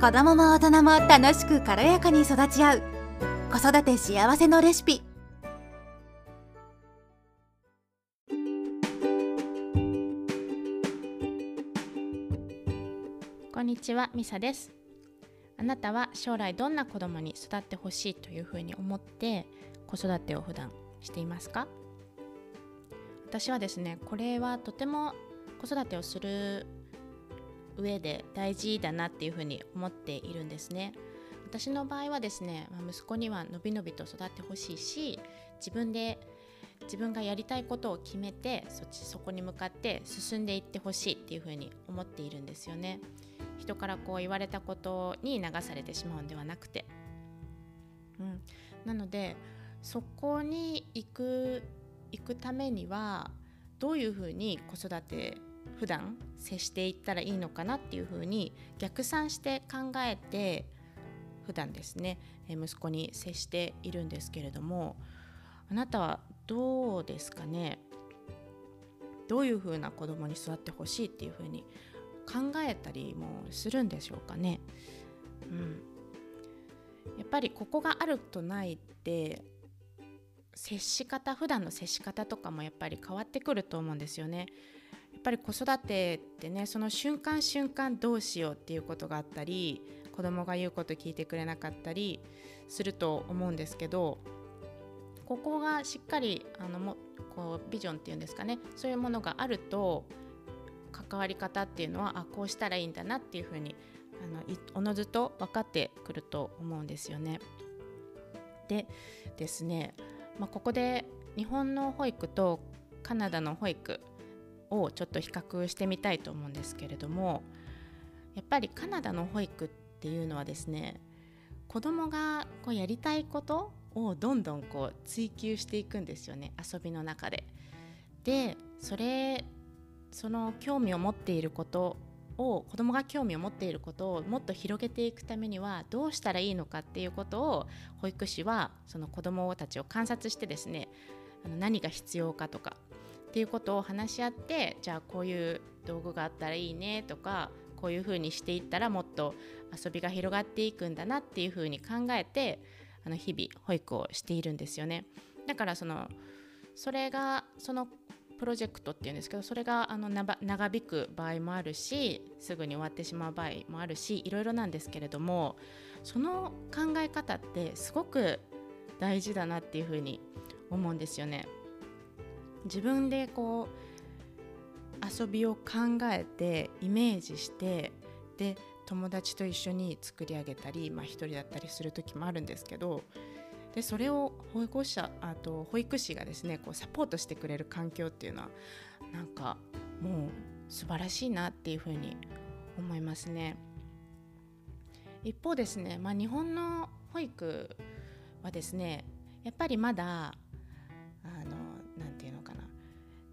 子供も大人も楽しく軽やかに育ち合う。子育て幸せのレシピ。こんにちは、ミサです。あなたは将来どんな子供に育ってほしいというふうに思って子育てを普段していますか？私はですね、これはとても子育てをする上で大事だなっていうふうに思っているんですね。私の場合はですね、まあ息子にはのびのびと育ってほしいし、自分で自分がやりたいことを決めてそっちそこに向かって進んでいってほしいっていうふうに思っているんですよね。人からこう言われたことに流されてしまうんではなくて、うん、なのでそこに行く行くためにはどういうふうに子育て普段接していったらいいのかなっていうふうに逆算して考えて普段ですね息子に接しているんですけれどもあなたはどうですかね？どういうふうな子供に育ってほしいっていうふうに考えたりもするんでしょうかね？うん、やっぱりここがあるとないって接し方普段の接し方とかもやっぱり変わってくると思うんですよね。やっぱり子育てってねその瞬間瞬間どうしようっていうことがあったり子供が言うこと聞いてくれなかったりすると思うんですけどここがしっかりあのもこうビジョンっていうんですかねそういうものがあると関わり方っていうのはあこうしたらいいんだなっていうふうにあのおのずと分かってくると思うんですよね。でですね、まあ、ここで日本の保育とカナダの保育をちょっと比較してみたいと思うんですけれどもやっぱりカナダの保育っていうのはですね子供がこうやりたいことをどんどんこう追求していくんですよね遊びの中で。でそれその興味を持っていることを子供が興味を持っていることをもっと広げていくためにはどうしたらいいのかっていうことを保育士はその子供たちを観察してですね何が必要かとかっていうことを話し合ってじゃあこういう道具があったらいいねとかこういうふうにしていったらもっと遊びが広がっていくんだなっていうふうに考えてあの日々保育をしているんですよね。だからそのそれがそのプロジェクトっていうんですけどそれがあの長引く場合もあるしすぐに終わってしまう場合もあるしいろいろなんですけれどもその考え方ってすごく大事だなっていうふうに思うんですよね。自分でこう遊びを考えてイメージしてで友達と一緒に作り上げたり、まあ、一人だったりする時もあるんですけどでそれを保育者あと保育士がですねこうサポートしてくれる環境っていうのはなんかもう素晴らしいなっていうふうに思いますね。一方ですね、まあ、日本の保育はですねやっぱりまだ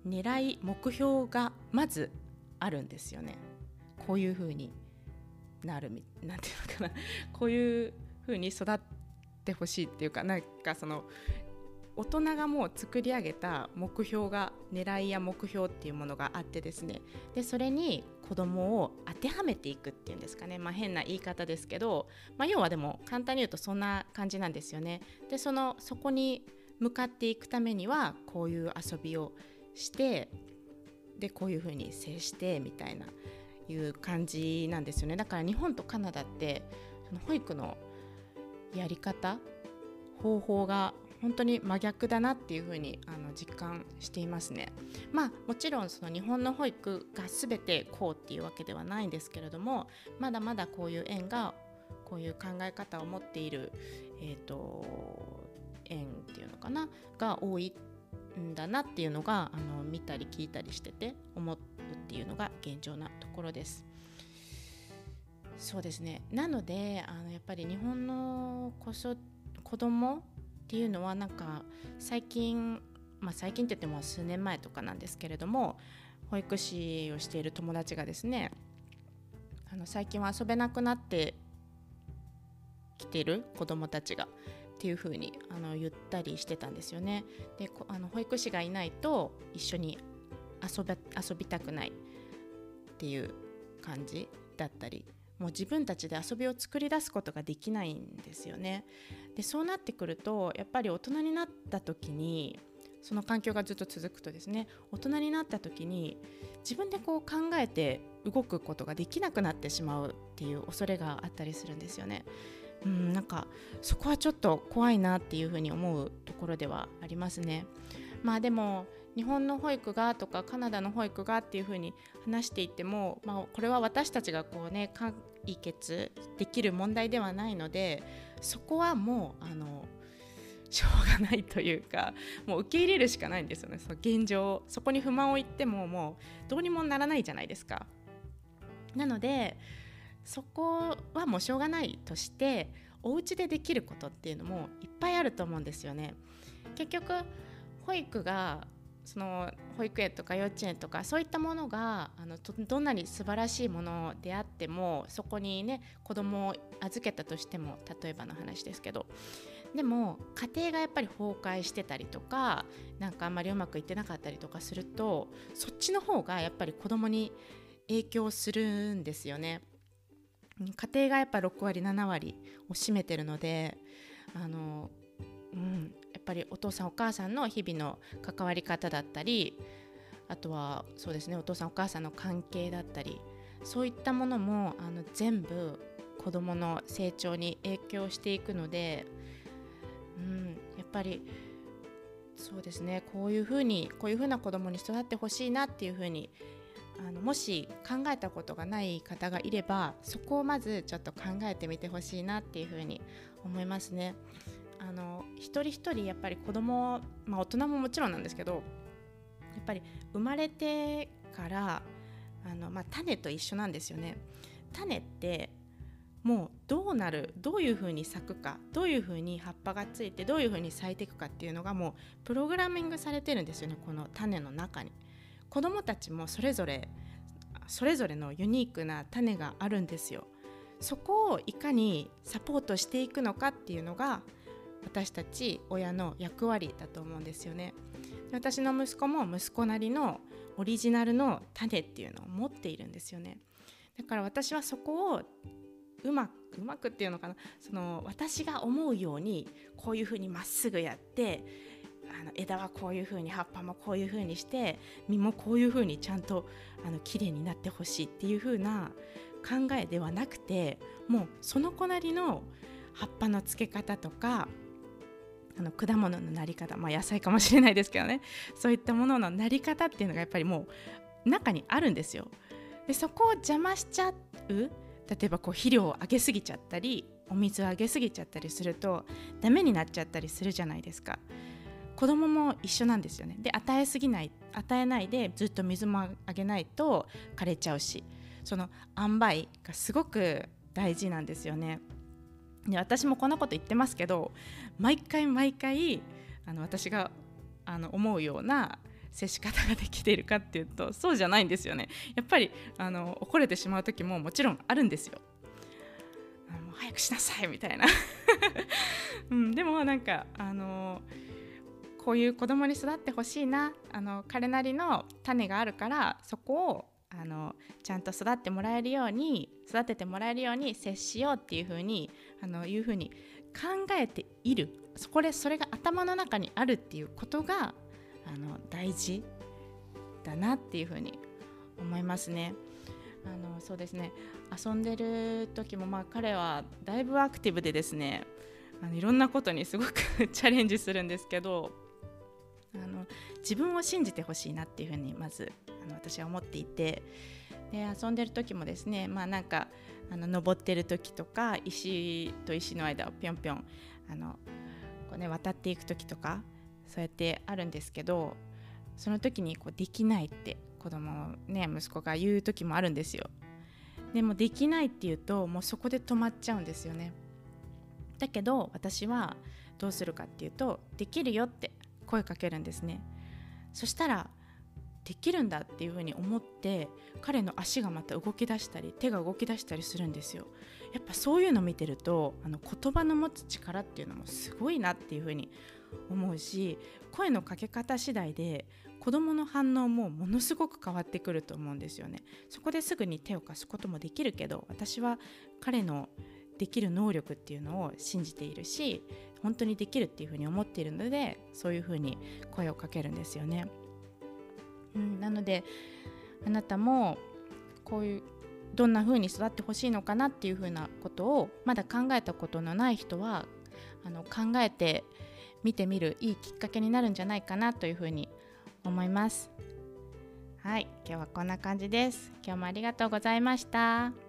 狙い目標がまずあるんですよね。こういうふうになるなんていうのかなこういうふうに育ってほしいっていうかなんかその大人がもう作り上げた目標が狙いや目標っていうものがあってですねでそれに子供を当てはめていくっていうんですかね、まあ、変な言い方ですけど、まあ、要はでも簡単に言うとそんな感じなんですよね。でそのそこに向かっていくためにはこういう遊びをしてでこういうふうに接してみたいないう感じなんですよねだから日本とカナダってその保育のやり方方法が本当に真逆だなっていうふうにあの実感していますね。まあもちろんその日本の保育が全てこうっていうわけではないんですけれどもまだまだこういう園がこういう考え方を持っている、えーと、園っていうのかなが多いんだなっていうのがあの見たり聞いたりしてて思うっていうのが現状なところです。そうですねなのであのやっぱり日本の子子供っていうのはなんか最近、まあ、最近って言っても数年前とかなんですけれども保育士をしている友達がですねあの最近は遊べなくなってきてる子供たちがっていう風にあの言ったりしてたんですよね。であの保育士がいないと一緒に遊べ遊びたくないっていう感じだったりもう自分たちで遊びを作り出すことができないんですよね。でそうなってくるとやっぱり大人になった時にその環境がずっと続くとですね大人になった時に自分でこう考えて動くことができなくなってしまうっていう恐れがあったりするんですよね。うん、なんかそこはちょっと怖いなっていうふうに思うところではありますね。まあでも日本の保育がとかカナダの保育がっていうふうに話していても、まあ、これは私たちがこうね解決できる問題ではないのでそこはもうあのしょうがないというかもう受け入れるしかないんですよねその現状そこに不満を言ってももうどうにもならないじゃないですか。なのでそこはもうしょうがないとしてお家でできることっていうのもいっぱいあると思うんですよね。結局保育がその保育園とか幼稚園とかそういったものがあのどんなに素晴らしいものであってもそこにね子供を預けたとしても例えばの話ですけどでも家庭がやっぱり崩壊してたりとかなんかあんまりうまくいってなかったりとかするとそっちの方がやっぱり子供に影響するんですよね。家庭がやっぱ6割7割を占めてるのであの、うん、やっぱりお父さんお母さんの日々の関わり方だったりあとはそうですねお父さんお母さんの関係だったりそういったものもあの全部子どもの成長に影響していくので、うん、やっぱりそうですねこういうふうにこういうふうな子どもに育ってほしいなっていうふうにあのもし考えたことがない方がいればそこをまずちょっと考えてみてほしいなっていうふうに思いますね。あの一人一人やっぱり子供、まあ、大人ももちろんなんですけどやっぱり生まれてからあの、まあ、種と一緒なんですよね。種ってもうどうなるどういうふうに咲くかどういうふうに葉っぱがついてどういうふうに咲いていくかっていうのがもうプログラミングされてるんですよねこの種の中に。子どもたちもそれぞれそれぞれのユニークな種があるんですよ。そこをいかにサポートしていくのかっていうのが私たち親の役割だと思うんですよね。私の息子も息子なりのオリジナルの種っていうのを持っているんですよね。だから私はそこをうまくうまくっていうのかな？その私が思うようにこういうふうにまっすぐやっての枝はこういう風に葉っぱもこういう風にして実もこういう風にちゃんとあの綺麗になってほしいっていう風な考えではなくてもうその子なりの葉っぱの付け方とかあの果物のなり方、まあ、野菜かもしれないですけどねそういったもののなり方っていうのがやっぱりもう中にあるんですよ。でそこを邪魔しちゃう例えばこう肥料をあげすぎちゃったりお水をあげすぎちゃったりするとダメになっちゃったりするじゃないですか。子供も一緒なんですよね。で与えすぎない与えないでずっと水もあげないと枯れちゃうし。その塩梅がすごく大事なんですよね。で私もこんなこと言ってますけど毎回毎回あの私があの思うような接し方ができているかっていうとそうじゃないんですよね。やっぱりあの怒れてしまう時ももちろんあるんですよ。早くしなさいみたいな、うん、でもなんかあのこういう子供に育ってほしいなあの彼なりの種があるからそこをあのちゃんと育ってもらえるように育ててもらえるように接しようっていうふうにあのいうふうに考えているそこでそれが頭の中にあるっていうことがあの大事だなっていうふうに思いますね。あのそうですね遊んでる時もまあ彼はだいぶアクティブでですねあのいろんなことにすごく チャレンジするんですけど自分を信じてほしいなっていうふうにまずあの私は思っていて。で遊んでる時もですねまあなんかあの登ってる時とか石と石の間をぴょんぴょんあのこう、ね、渡っていく時とかそうやってあるんですけどその時にこうできないって子供ね息子が言う時もあるんですよ。でもできないっていうともうそこで止まっちゃうんですよね。だけど私はどうするかっていうとできるよって声かけるんですね。そしたらできるんだっていうふうに思って彼の足がまた動き出したり手が動き出したりするんですよやっぱそういうの見てるとあの言葉の持つ力っていうのもすごいなっていうふうに思うし声のかけ方次第で子どもの反応もものすごく変わってくると思うんですよね。そこですぐに手を貸すこともできるけど私は彼のできる能力っていうのを信じているし本当にできるっていうふうに思っているのでそういうふうに声をかけるんですよね。うん、なのであなたもこういうどんな風に育ってほしいのかなっていう風なことをまだ考えたことのない人はあの考えて見てみるいいきっかけになるんじゃないかなという風に思います。はい、今日はこんな感じです。今日もありがとうございました。